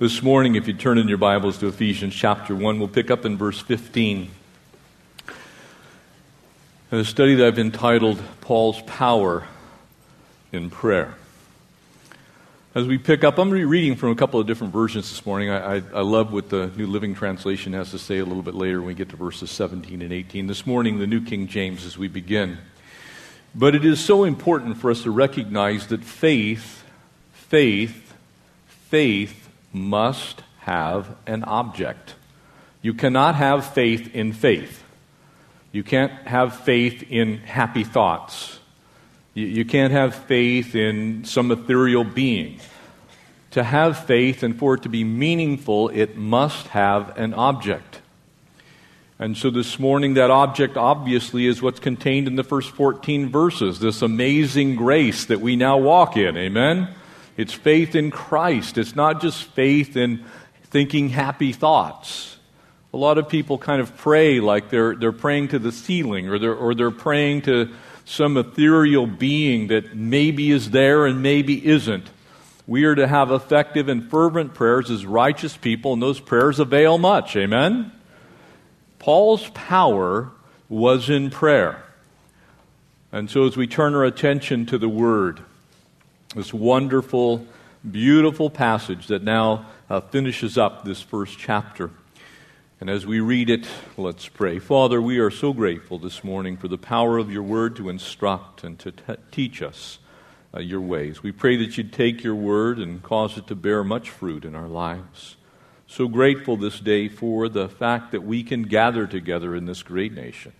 This morning, if you turn in your Bibles to Ephesians chapter 1, we'll pick up in verse 15. A study that I've entitled Paul's Power in Prayer. As we pick up, I'm going to be reading from a couple of different versions this morning. I, I, I, love what the New Living Translation has to say a little bit later when we get to verses 17 and 18. This morning, the New King James as we begin. But it is so important for us to recognize that faith, faith, faith must have an object. You cannot have faith in faith. You can't have faith in happy thoughts. You, you can't have faith in some ethereal being. To have faith and for it to be meaningful, it must have an object. And so this morning, that object obviously is what's contained in the first 14 verses this amazing grace that we now walk in. Amen? It's faith in Christ. It's not just faith in thinking happy thoughts. A lot of people kind of pray like they're, they're praying to the ceiling or they're, or they're praying to some ethereal being that maybe is there and maybe isn't. We are to have effective and fervent prayers as righteous people, and those prayers avail much. Amen? Paul's power was in prayer. And so as we turn our attention to the Word, this wonderful, beautiful passage that now uh, finishes up this first chapter. And as we read it, let's pray. Father, we are so grateful this morning for the power of your word to instruct and to t- teach us uh, your ways. We pray that you'd take your word and cause it to bear much fruit in our lives. So grateful this day for the fact that we can gather together in this great nation,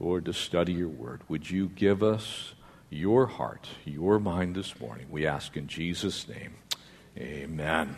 Lord, to study your word. Would you give us your heart, your mind this morning. We ask in Jesus' name. Amen.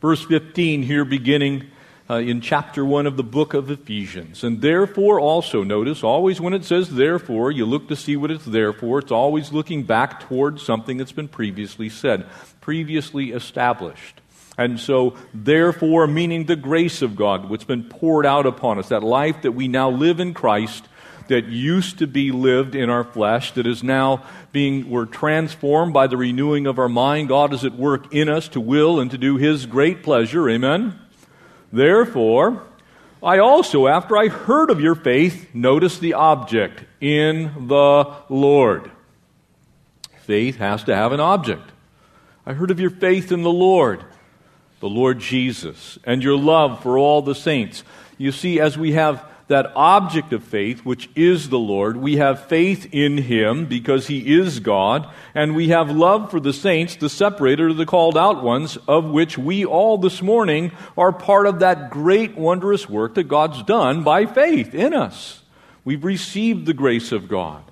Verse 15 here, beginning uh, in chapter 1 of the book of Ephesians. And therefore, also notice, always when it says therefore, you look to see what it's there for. It's always looking back towards something that's been previously said, previously established. And so, therefore, meaning the grace of God, has been poured out upon us, that life that we now live in Christ that used to be lived in our flesh, that is now being, we're transformed by the renewing of our mind. God is at work in us to will and to do His great pleasure. Amen. Therefore, I also, after I heard of your faith, noticed the object in the Lord. Faith has to have an object. I heard of your faith in the Lord, the Lord Jesus, and your love for all the saints. You see, as we have that object of faith, which is the Lord. We have faith in Him because He is God, and we have love for the saints, the separated the called out ones, of which we all this morning are part of that great, wondrous work that God's done by faith in us. We've received the grace of God.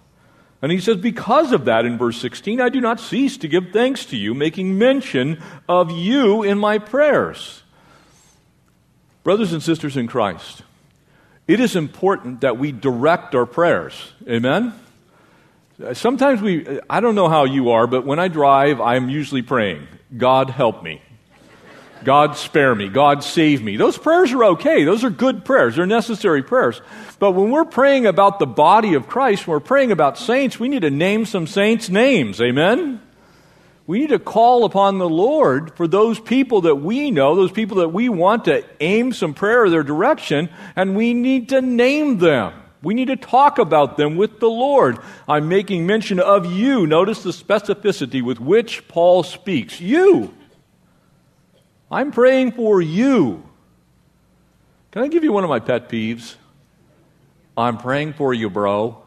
And he says, Because of that, in verse 16, I do not cease to give thanks to you, making mention of you in my prayers. Brothers and sisters in Christ, it is important that we direct our prayers. Amen? Sometimes we, I don't know how you are, but when I drive, I'm usually praying, God help me. God spare me. God save me. Those prayers are okay. Those are good prayers. They're necessary prayers. But when we're praying about the body of Christ, when we're praying about saints, we need to name some saints' names. Amen? We need to call upon the Lord for those people that we know, those people that we want to aim some prayer their direction, and we need to name them. We need to talk about them with the Lord. I'm making mention of you. Notice the specificity with which Paul speaks. You. I'm praying for you. Can I give you one of my pet peeves? I'm praying for you, bro.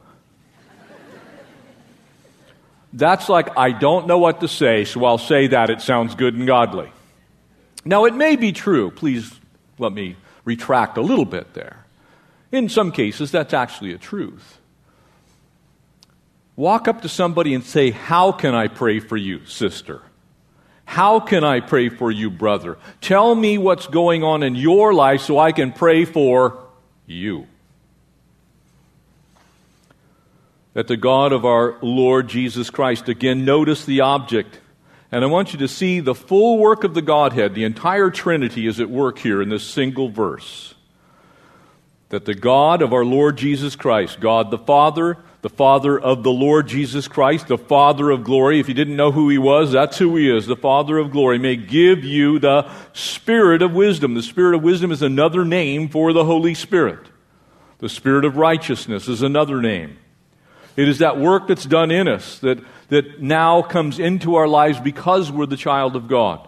That's like, I don't know what to say, so I'll say that. It sounds good and godly. Now, it may be true. Please let me retract a little bit there. In some cases, that's actually a truth. Walk up to somebody and say, How can I pray for you, sister? How can I pray for you, brother? Tell me what's going on in your life so I can pray for you. That the God of our Lord Jesus Christ, again, notice the object. And I want you to see the full work of the Godhead, the entire Trinity is at work here in this single verse. That the God of our Lord Jesus Christ, God the Father, the Father of the Lord Jesus Christ, the Father of glory. If you didn't know who he was, that's who he is, the Father of glory, may give you the Spirit of wisdom. The Spirit of wisdom is another name for the Holy Spirit. The Spirit of righteousness is another name. It is that work that's done in us that, that now comes into our lives because we're the child of God.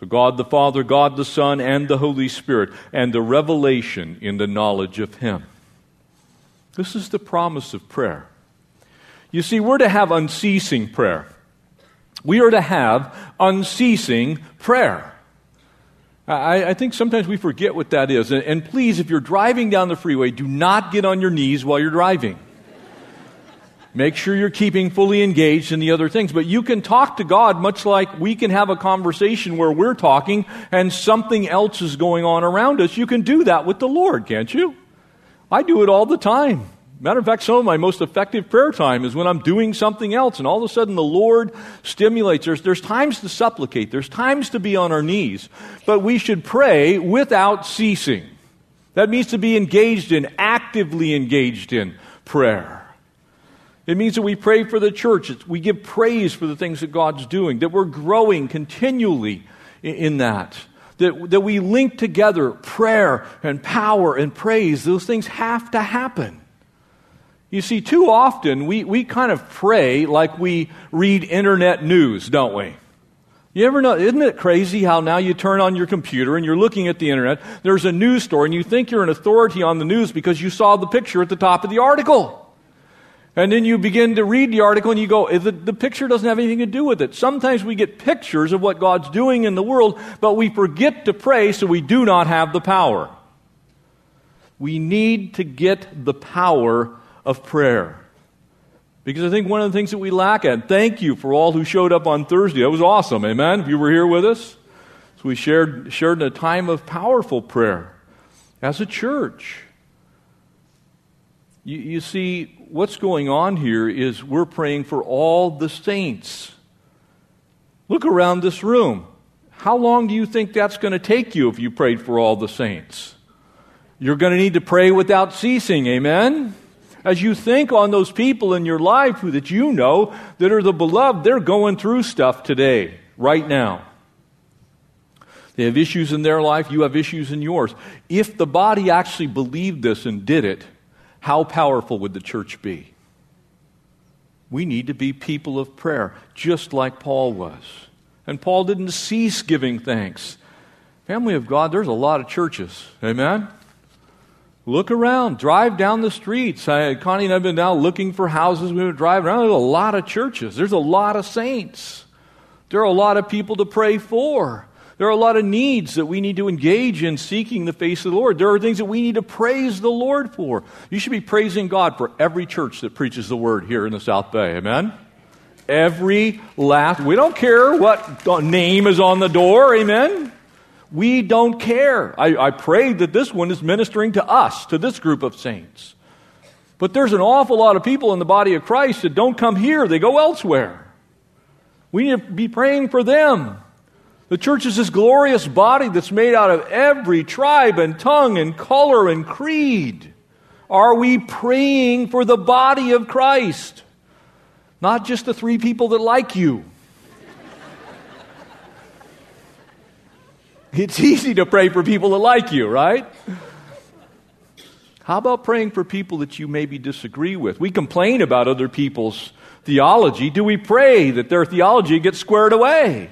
So, God the Father, God the Son, and the Holy Spirit, and the revelation in the knowledge of Him. This is the promise of prayer. You see, we're to have unceasing prayer. We are to have unceasing prayer. I, I, think sometimes we forget what that is. And, and please, if you're driving down the freeway, do not get on your knees while you're driving. Make sure you're keeping fully engaged in the other things. But you can talk to God much like we can have a conversation where we're talking and something else is going on around us. You can do that with the Lord, can't you? I do it all the time. Matter of fact, some of my most effective prayer time is when I'm doing something else, and all of a sudden the Lord stimulates. There's, there's times to supplicate, there's times to be on our knees, but we should pray without ceasing. That means to be engaged in, actively engaged in prayer. It means that we pray for the church. We give praise for the things that God's doing, that we're growing continually in that that, that we link together prayer and power and praise. Those things have to happen. You see, too often we, we kind of pray like we read internet news, don't we? You ever know, isn't it crazy how now you turn on your computer and you're looking at the internet, there's a news story, and you think you're an authority on the news because you saw the picture at the top of the article. And then you begin to read the article and you go, the, the picture doesn't have anything to do with it. Sometimes we get pictures of what God's doing in the world, but we forget to pray, so we do not have the power. We need to get the power of prayer. Because I think one of the things that we lack at, thank you for all who showed up on Thursday. That was awesome, amen? If you were here with us. So we shared, shared a time of powerful prayer as a church. You, you see, what's going on here is we're praying for all the saints. Look around this room. How long do you think that's going to take you if you prayed for all the saints? You're going to need to pray without ceasing, amen? As you think on those people in your life who that you know that are the beloved, they're going through stuff today, right now. They have issues in their life, you have issues in yours. If the body actually believed this and did it, how powerful would the church be? We need to be people of prayer, just like Paul was. And Paul didn't cease giving thanks. Family of God, there's a lot of churches. Amen? Look around, drive down the streets. I, Connie and I have been now looking for houses. We would driving around. There's a lot of churches. There's a lot of saints. There are a lot of people to pray for. There are a lot of needs that we need to engage in seeking the face of the Lord. There are things that we need to praise the Lord for. You should be praising God for every church that preaches the word here in the South Bay. Amen? Every last, we don't care what name is on the door. Amen? We don't care. I, I pray that this one is ministering to us, to this group of saints. But there's an awful lot of people in the body of Christ that don't come here, they go elsewhere. We need to be praying for them. The church is this glorious body that's made out of every tribe and tongue and color and creed. Are we praying for the body of Christ? Not just the three people that like you. It's easy to pray for people that like you, right? How about praying for people that you maybe disagree with? We complain about other people's theology. Do we pray that their theology gets squared away?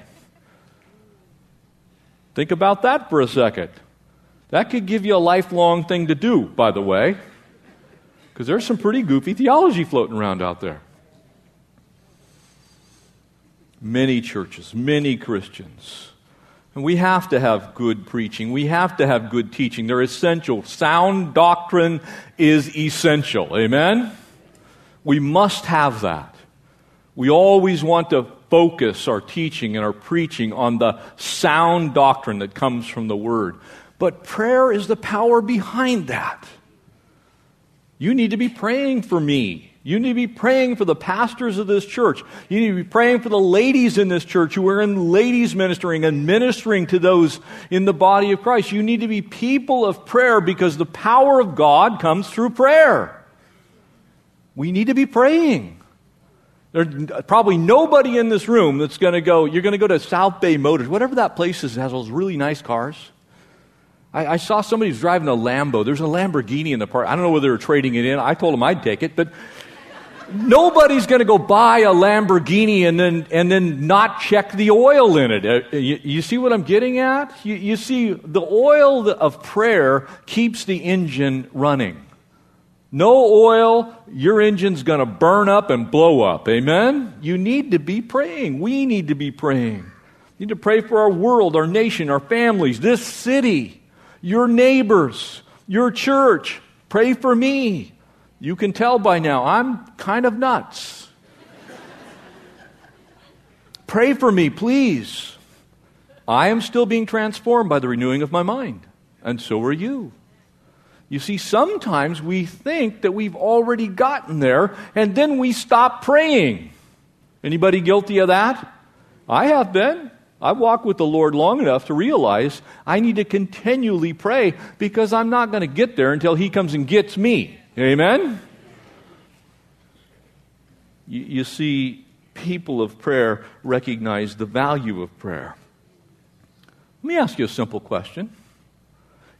Think about that for a second. That could give you a lifelong thing to do, by the way, because there's some pretty goofy theology floating around out there. Many churches, many Christians. And we have to have good preaching. We have to have good teaching. They're essential. Sound doctrine is essential. Amen? We must have that. We always want to focus our teaching and our preaching on the sound doctrine that comes from the Word. But prayer is the power behind that. You need to be praying for me. You need to be praying for the pastors of this church. You need to be praying for the ladies in this church who are in ladies ministering and ministering to those in the body of Christ. You need to be people of prayer because the power of God comes through prayer. We need to be praying. There's probably nobody in this room that's going to go, you're going to go to South Bay Motors, whatever that place is, It has those really nice cars. I, I saw somebody who's driving a Lambo. There's a Lamborghini in the park. I don't know whether they're trading it in. I told them I'd take it, but nobody's going to go buy a Lamborghini and then, and then not check the oil in it. Uh, you, you see what I'm getting at? You, you see, the oil of prayer keeps the engine running. No oil, your engine's going to burn up and blow up. Amen? You need to be praying. We need to be praying. You need to pray for our world, our nation, our families, this city, your neighbors, your church. Pray for me. You can tell by now, I'm kind of nuts. Pray for me, please. I am still being transformed by the renewing of my mind, and so are you. You see, sometimes we think that we've already gotten there, and then we stop praying. Anybody guilty of that? I have been. I've walked with the Lord long enough to realize I need to continually pray because I'm not going to get there until He comes and gets me. Amen? You, you see, people of prayer recognize the value of prayer. Let me ask you a simple question.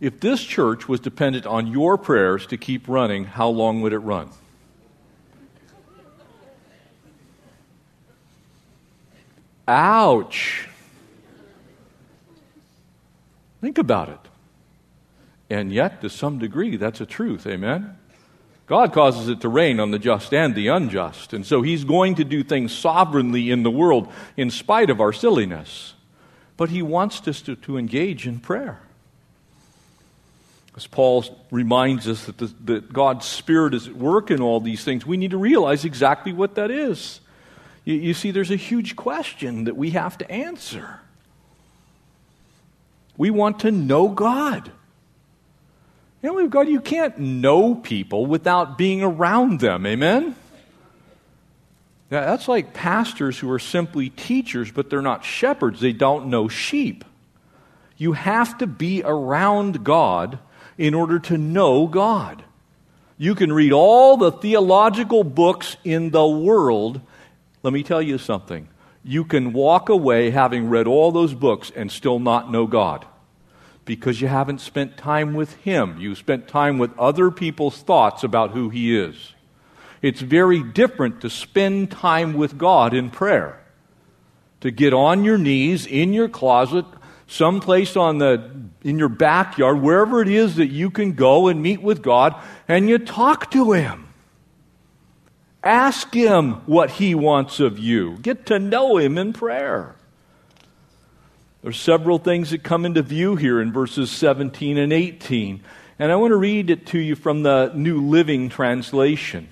If this church was dependent on your prayers to keep running, how long would it run? Ouch. Think about it. And yet, to some degree, that's a truth. Amen? God causes it to rain on the just and the unjust. And so He's going to do things sovereignly in the world in spite of our silliness. But He wants us to, to engage in prayer. As Paul reminds us that, the, that God's Spirit is at work in all these things, we need to realize exactly what that is. You, you see, there's a huge question that we have to answer. We want to know God. You know, God, you can't know people without being around them. Amen? Now, that's like pastors who are simply teachers, but they're not shepherds. They don't know sheep. You have to be around God in order to know God. You can read all the theological books in the world. Let me tell you something. You can walk away having read all those books and still not know God because you haven't spent time with Him. You spent time with other people's thoughts about who He is. It's very different to spend time with God in prayer. To get on your knees in your closet, someplace on the in your backyard, wherever it is that you can go and meet with God, and you talk to Him. Ask Him what He wants of you. Get to know Him in prayer. There's several things that come into view here in verses 17 and 18. And I want to read it to you from the New Living Translation.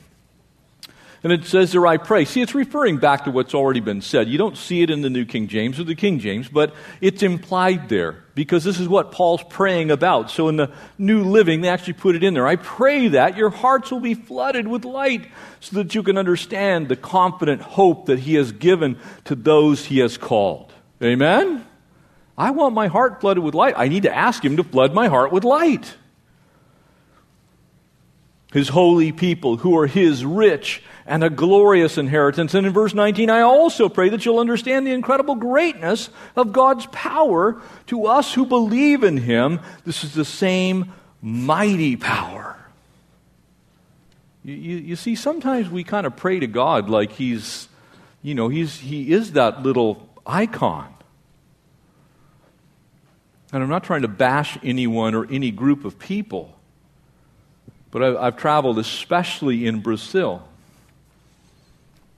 And it says there, I pray. See, it's referring back to what's already been said. You don't see it in the New King James or the King James, but it's implied there because this is what Paul's praying about. So in the New Living, they actually put it in there. I pray that your hearts will be flooded with light so that you can understand the confident hope that he has given to those he has called. Amen? I want my heart flooded with light. I need to ask Him to flood my heart with light. His holy people who are His rich and a glorious inheritance. And in verse 19, I also pray that you'll understand the incredible greatness of God's power to us who believe in Him. This is the same mighty power. You, you, you see, sometimes we kind of pray to God like He's, you know, he's, He is that little icon. And I'm not trying to bash anyone or any group of people, but I've, I've traveled especially in Brazil.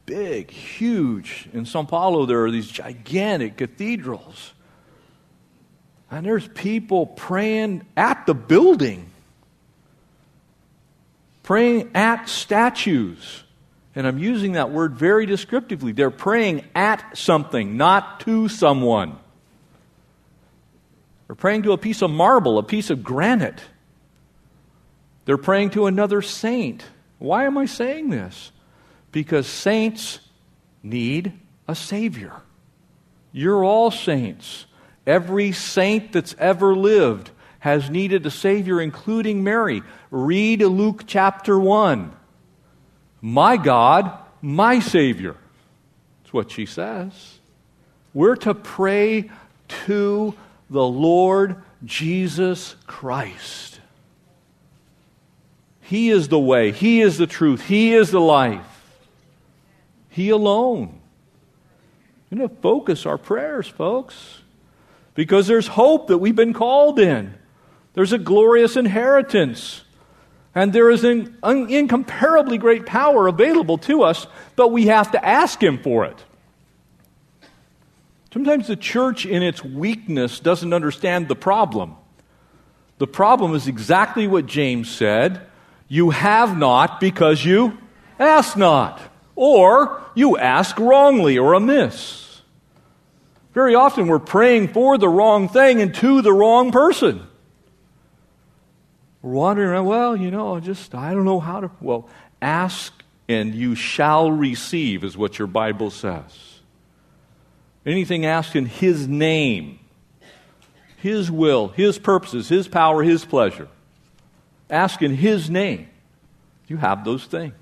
Big, huge. In Sao Paulo, there are these gigantic cathedrals. And there's people praying at the building, praying at statues. And I'm using that word very descriptively. They're praying at something, not to someone. They're praying to a piece of marble, a piece of granite. They're praying to another saint. Why am I saying this? Because saints need a Savior. You're all saints. Every saint that's ever lived has needed a Savior, including Mary. Read Luke chapter 1. my God, my Savior. That's what she says. We're to pray to the Lord Jesus Christ. He is the way, He is the truth, He is the life. He alone. We're to focus our prayers, folks, because there's hope that we've been called in. There's a glorious inheritance. And there is an incomparably great power available to us, but we have to ask Him for it. Sometimes the church, in its weakness, doesn't understand the problem. The problem is exactly what James said you have not because you ask not, or you ask wrongly or amiss. Very often we're praying for the wrong thing and to the wrong person. We're wandering around, well, you know, I just, I don't know how to. Well, ask and you shall receive, is what your Bible says. Anything asked in His name, His will, His purposes, His power, His pleasure. Ask in His name. You have those things.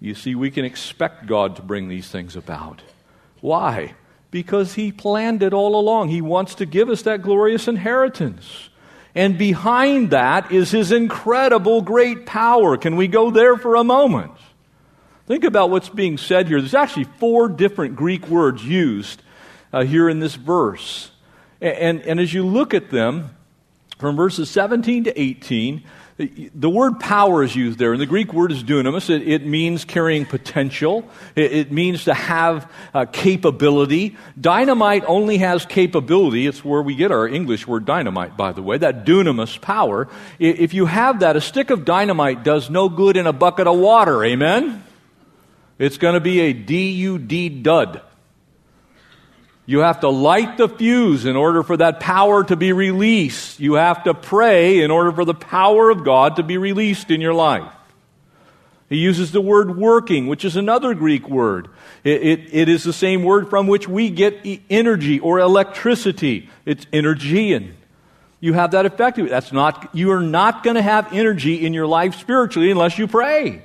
You see, we can expect God to bring these things about. Why? Because He planned it all along. He wants to give us that glorious inheritance. And behind that is his incredible great power. Can we go there for a moment? Think about what's being said here. There's actually four different Greek words used uh, here in this verse. And, and, and as you look at them, from verses 17 to 18, the word power is used there, and the Greek word is dunamis. It, it means carrying potential, it, it means to have uh, capability. Dynamite only has capability. It's where we get our English word dynamite, by the way, that dunamis power. If you have that, a stick of dynamite does no good in a bucket of water. Amen? It's going to be a DUD dud. You have to light the fuse in order for that power to be released. You have to pray in order for the power of God to be released in your life. He uses the word working, which is another Greek word. It, it, it is the same word from which we get energy or electricity. It's Energian. You have that effective. That's not, you are not going to have energy in your life spiritually unless you pray.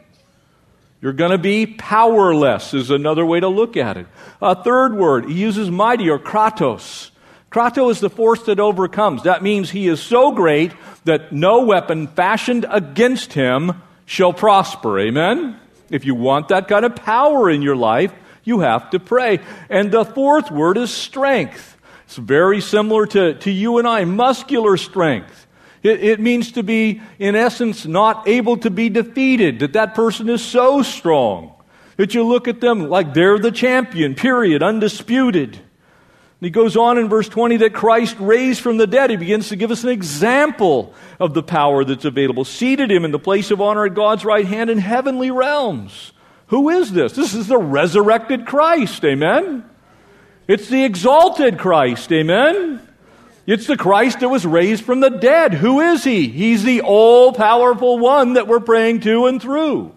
You're going to be powerless, is another way to look at it. A third word, he uses mighty or kratos. Kratos is the force that overcomes. That means he is so great that no weapon fashioned against him shall prosper. Amen? If you want that kind of power in your life, you have to pray. And the fourth word is strength. It's very similar to, to you and I, muscular strength. It, it means to be, in essence, not able to be defeated, that that person is so strong that you look at them like they're the champion, period, undisputed. And he goes on in verse 20 that Christ raised from the dead. He begins to give us an example of the power that's available. Seated him in the place of honor at God's right hand in heavenly realms. Who is this? This is the resurrected Christ. Amen? It's the exalted Christ. Amen? It's the Christ that was raised from the dead. Who is he? He's the all powerful one that we're praying to and through.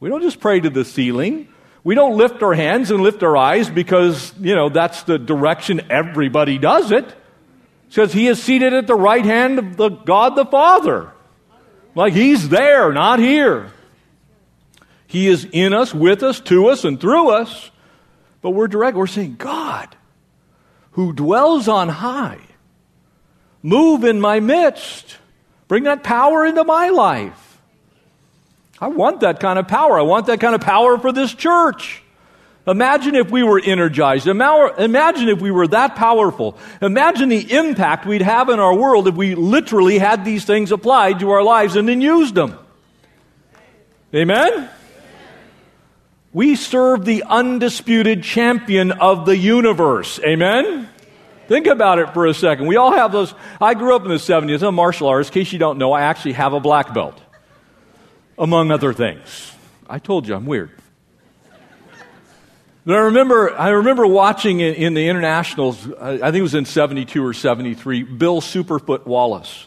We don't just pray to the ceiling. We don't lift our hands and lift our eyes because, you know, that's the direction everybody does it. It says he is seated at the right hand of the God the Father. Like he's there, not here. He is in us, with us, to us, and through us. But we're direct. We're saying, God, who dwells on high, move in my midst. Bring that power into my life. I want that kind of power. I want that kind of power for this church. Imagine if we were energized. Imagine if we were that powerful. Imagine the impact we'd have in our world if we literally had these things applied to our lives and then used them. Amen? We serve the undisputed champion of the universe. Amen? Think about it for a second. We all have those. I grew up in the 70s. I'm a martial artist. In case you don't know, I actually have a black belt, among other things. I told you I'm weird. But I remember, I remember watching in, in the internationals, I think it was in 72 or 73, Bill Superfoot Wallace.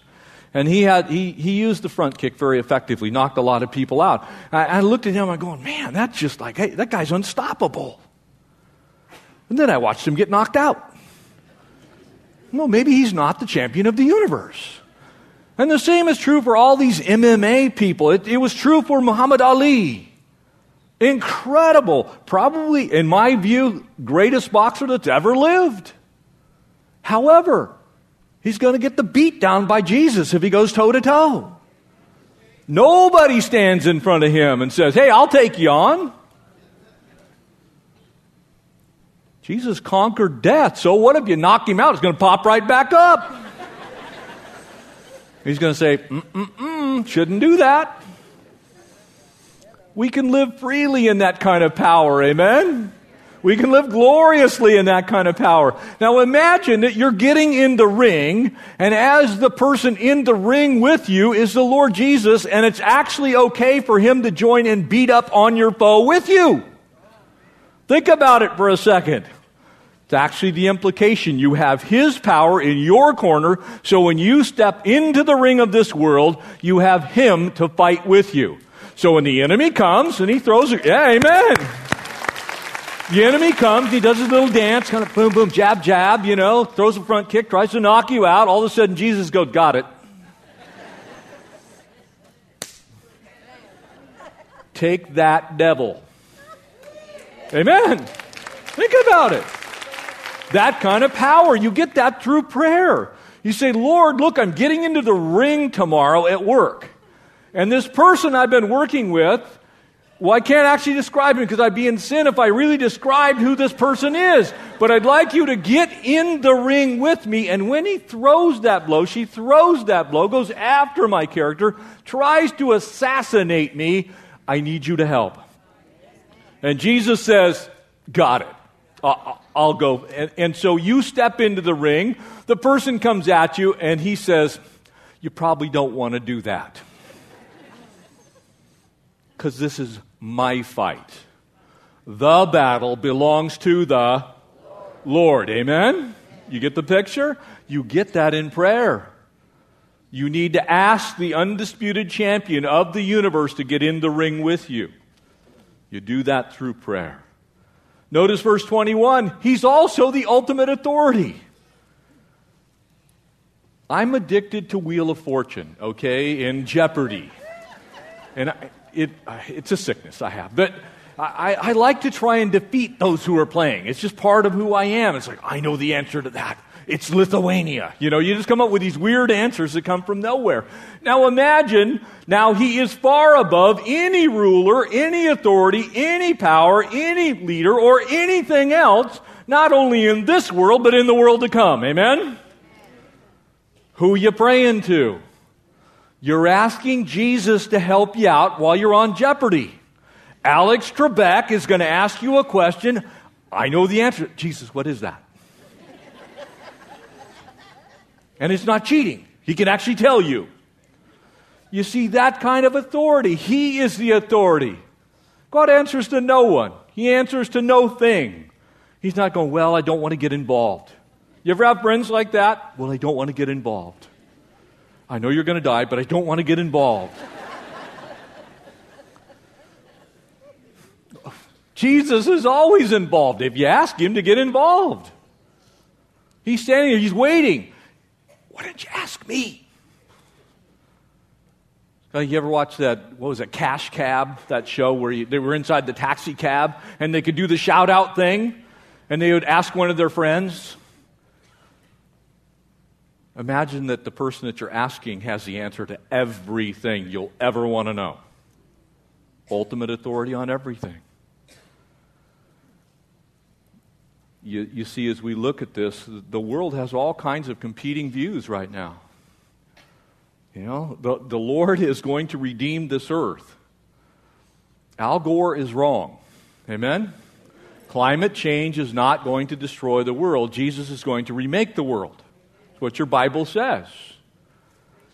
And he, had, he, he used the front kick very effectively, knocked a lot of people out. I, I looked at him, I'm going, man, that's just like, hey, that guy's unstoppable. And then I watched him get knocked out. Well, maybe he's not the champion of the universe. And the same is true for all these MMA people. It, it was true for Muhammad Ali. Incredible. Probably, in my view, greatest boxer that's ever lived. However, he's going to get the beat down by Jesus if he goes toe to toe. Nobody stands in front of him and says, Hey, I'll take you on. Jesus conquered death. So what if you knock him out? It's going to pop right back up. He's going to say, mm-mm-mm, shouldn't do that. We can live freely in that kind of power. Amen? We can live gloriously in that kind of power. Now imagine that you're getting in the ring, and as the person in the ring with you is the Lord Jesus, and it's actually okay for him to join and beat up on your foe with you. Think about it for a second. It's actually the implication. You have His power in your corner, so when you step into the ring of this world, you have Him to fight with you. So when the enemy comes and he throws yeah, amen. The enemy comes, he does his little dance, kind of boom, boom, jab, jab, you know, throws a front kick, tries to knock you out. All of a sudden, Jesus goes, Got it. Take that devil. Amen. Think about it. That kind of power. You get that through prayer. You say, Lord, look, I'm getting into the ring tomorrow at work. And this person I've been working with, well, I can't actually describe him because I'd be in sin if I really described who this person is. But I'd like you to get in the ring with me. And when he throws that blow, she throws that blow, goes after my character, tries to assassinate me. I need you to help. And Jesus says, Got it. I'll go. And, and so you step into the ring. The person comes at you and he says, You probably don't want to do that. Because this is my fight. The battle belongs to the Lord. Amen? You get the picture? You get that in prayer. You need to ask the undisputed champion of the universe to get in the ring with you. You do that through prayer. Notice verse 21 He's also the ultimate authority. I'm addicted to Wheel of Fortune, okay, in Jeopardy. And I, it, it's a sickness I have. But I, I like to try and defeat those who are playing. It's just part of who I am. It's like, I know the answer to that. It's Lithuania. You know, you just come up with these weird answers that come from nowhere. Now imagine, now he is far above any ruler, any authority, any power, any leader, or anything else, not only in this world, but in the world to come. Amen? Who you praying to? You're asking Jesus to help you out while you're on Jeopardy. Alex Trebek is going to ask you a question. I know the answer. Jesus, what is that? and it's not cheating. He can actually tell you. You see, that kind of authority. He is the authority. God answers to no one, He answers to no thing. He's not going, Well, I don't want to get involved. You ever have friends like that? Well, I don't want to get involved. I know you're going to die, but I don't want to get involved. Jesus is always involved if you ask him to get involved. He's standing there, he's waiting. Why didn't you ask me? Uh, you ever watch that, what was it, Cash Cab, that show where you, they were inside the taxi cab and they could do the shout out thing and they would ask one of their friends, Imagine that the person that you're asking has the answer to everything you'll ever want to know. Ultimate authority on everything. You, you see, as we look at this, the world has all kinds of competing views right now. You know, the, the Lord is going to redeem this earth. Al Gore is wrong. Amen? Climate change is not going to destroy the world. Jesus is going to remake the world what your Bible says.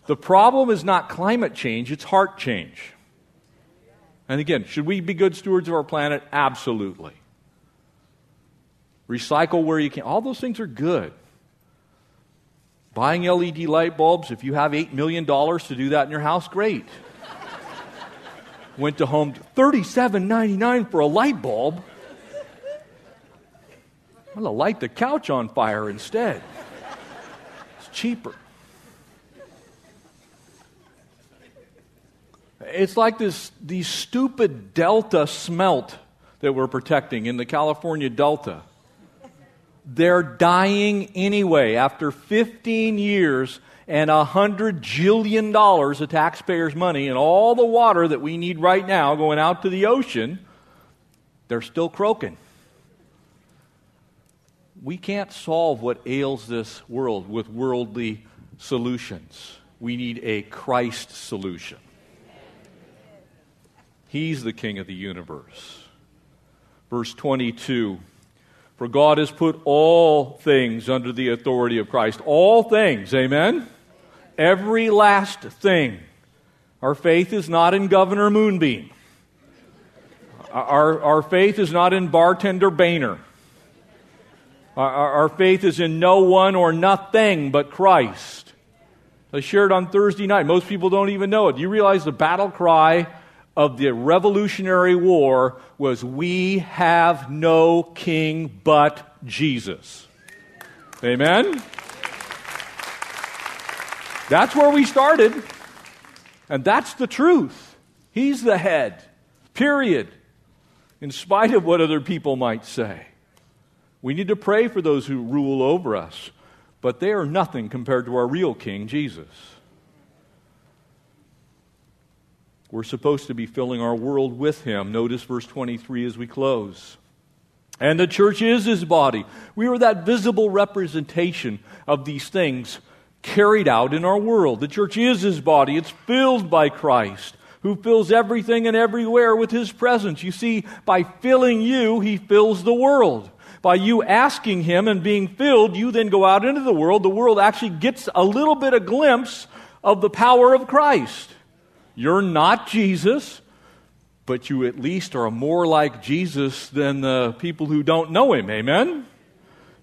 The problem is not climate change, it's heart change. And again, should we be good stewards of our planet? Absolutely. Recycle where you can. All those things are good. Buying LED light bulbs, if you have $8 million to do that in your house, great. Went to home, $37.99 for a light bulb. I'm going to light the couch on fire instead cheaper. it's like this, these stupid Delta smelt that we're protecting in the California Delta. They're dying anyway after 15 years and a hundred jillion dollars of taxpayers' money and all the water that we need right now going out to the ocean. They're still croaking. We can't solve what ails this world with worldly solutions. We need a Christ solution. He's the King of the universe. Verse 22 For God has put all things under the authority of Christ. All things, amen? Every last thing. Our faith is not in Governor Moonbeam. Our, our faith is not in Bartender Boehner. Our, our faith is in no one or nothing but Christ. I shared on Thursday night. Most people don't even know it. Do you realize the battle cry of the Revolutionary War was, We have no king but Jesus? Amen? That's where we started. And that's the truth. He's the head, period, in spite of what other people might say. We need to pray for those who rule over us, but they are nothing compared to our real King, Jesus. We're supposed to be filling our world with Him. Notice verse 23 as we close. And the church is His body. We are that visible representation of these things carried out in our world. The church is His body, it's filled by Christ who fills everything and everywhere with his presence. You see, by filling you, he fills the world. By you asking Him and being filled, you then go out into the world. The world actually gets a little bit of glimpse of the power of Christ. You're not Jesus, but you at least are more like Jesus than the people who don't know Him. Amen?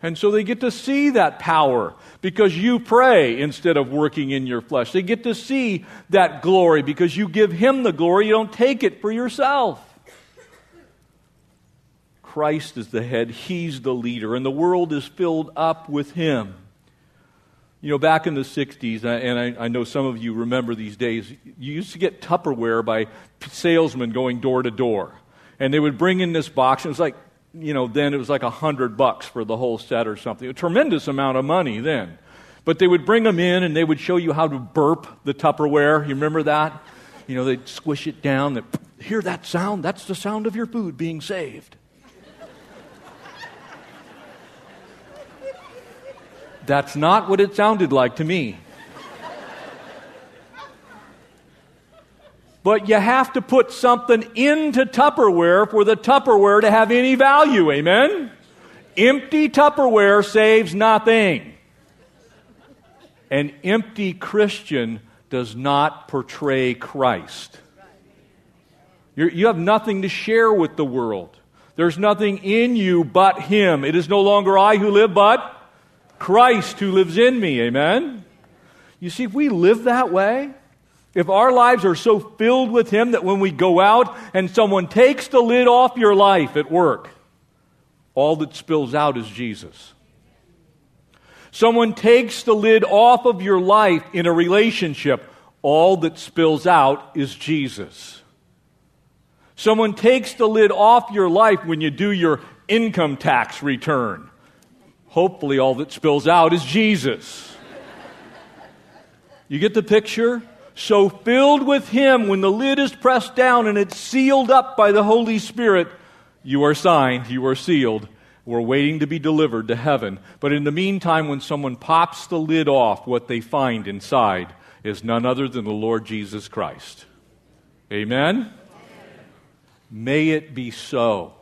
And so they get to see that power because you pray instead of working in your flesh. They get to see that glory because you give Him the glory. You don't take it for yourself. Christ is the head, He's the leader, and the world is filled up with Him. You know, back in the 60s, uh, and I, I, know some of you remember these days, you used to get Tupperware by salesmen going door to door. And they would bring in this box, and it was like, you know, then it was like a hundred bucks for the whole set or something. A tremendous amount of money then. But they would bring them in and they would show you how to burp the Tupperware. You remember that? You know, they'd squish it down. They'd, Hear that sound? That's the sound of your food being saved. That's not what it sounded like to me. But you have to put something into Tupperware for the Tupperware to have any value. Amen? Empty Tupperware saves nothing. An empty Christian does not portray Christ. You're, you have nothing to share with the world. There's nothing in you but Him. It is no longer I who live, but Christ who lives in me. Amen? You see, if we live that way, if our lives are so filled with Him that when we go out and someone takes the lid off your life at work, all that spills out is Jesus. Someone takes the lid off of your life in a relationship, all that spills out is Jesus. Someone takes the lid off your life when you do your income tax return hopefully all that spills out is Jesus. You get the picture? So filled with Him, when the lid is pressed down and it's sealed up by the Holy Spirit, you are signed, you are sealed. We're waiting to be delivered to heaven. But in the meantime, when someone pops the lid off, what they find inside is none other than the Lord Jesus Christ. Amen? May it be so.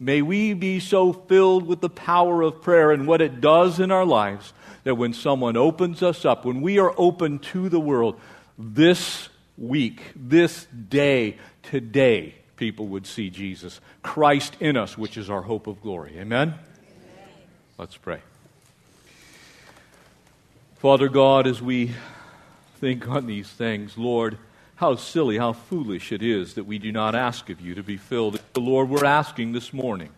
May we be so filled with the power of prayer and what it does in our lives that when someone opens us up, when we are open to the world, this week, this day, today, people would see Jesus, Christ in us, which is our hope of glory. Amen? Amen? Let's pray. Father God, as we think on these things, Lord, how silly, how foolish it is that we do not ask of you to be filled. The Lord, we're asking this morning.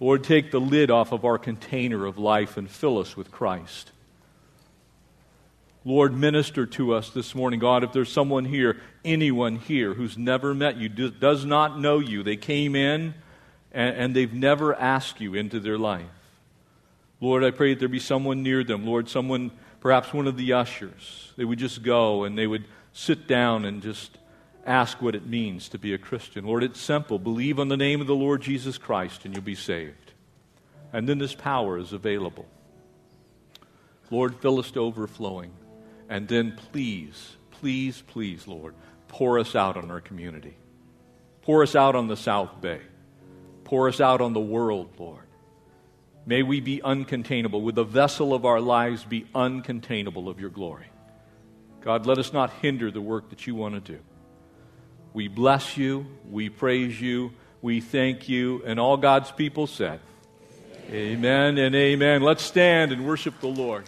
Lord, take the lid off of our container of life and fill us with Christ. Lord, minister to us this morning. God, if there's someone here, anyone here who's never met you, does not know you, they came in and, and they've never asked you into their life. Lord, I pray that there be someone near them. Lord, someone, perhaps one of the ushers. They would just go and they would sit down and just ask what it means to be a Christian. Lord, it's simple. Believe on the name of the Lord Jesus Christ and you'll be saved. And then this power is available. Lord, fill us to overflowing. And then please, please, please, Lord, pour us out on our community. Pour us out on the South Bay. Pour us out on the world, Lord. May we be uncontainable. With the vessel of our lives be uncontainable of your glory. God, let us not hinder the work that you want to do. We bless you. We praise you. We thank you. And all God's people said, Amen, amen and amen. Let's stand and worship the Lord.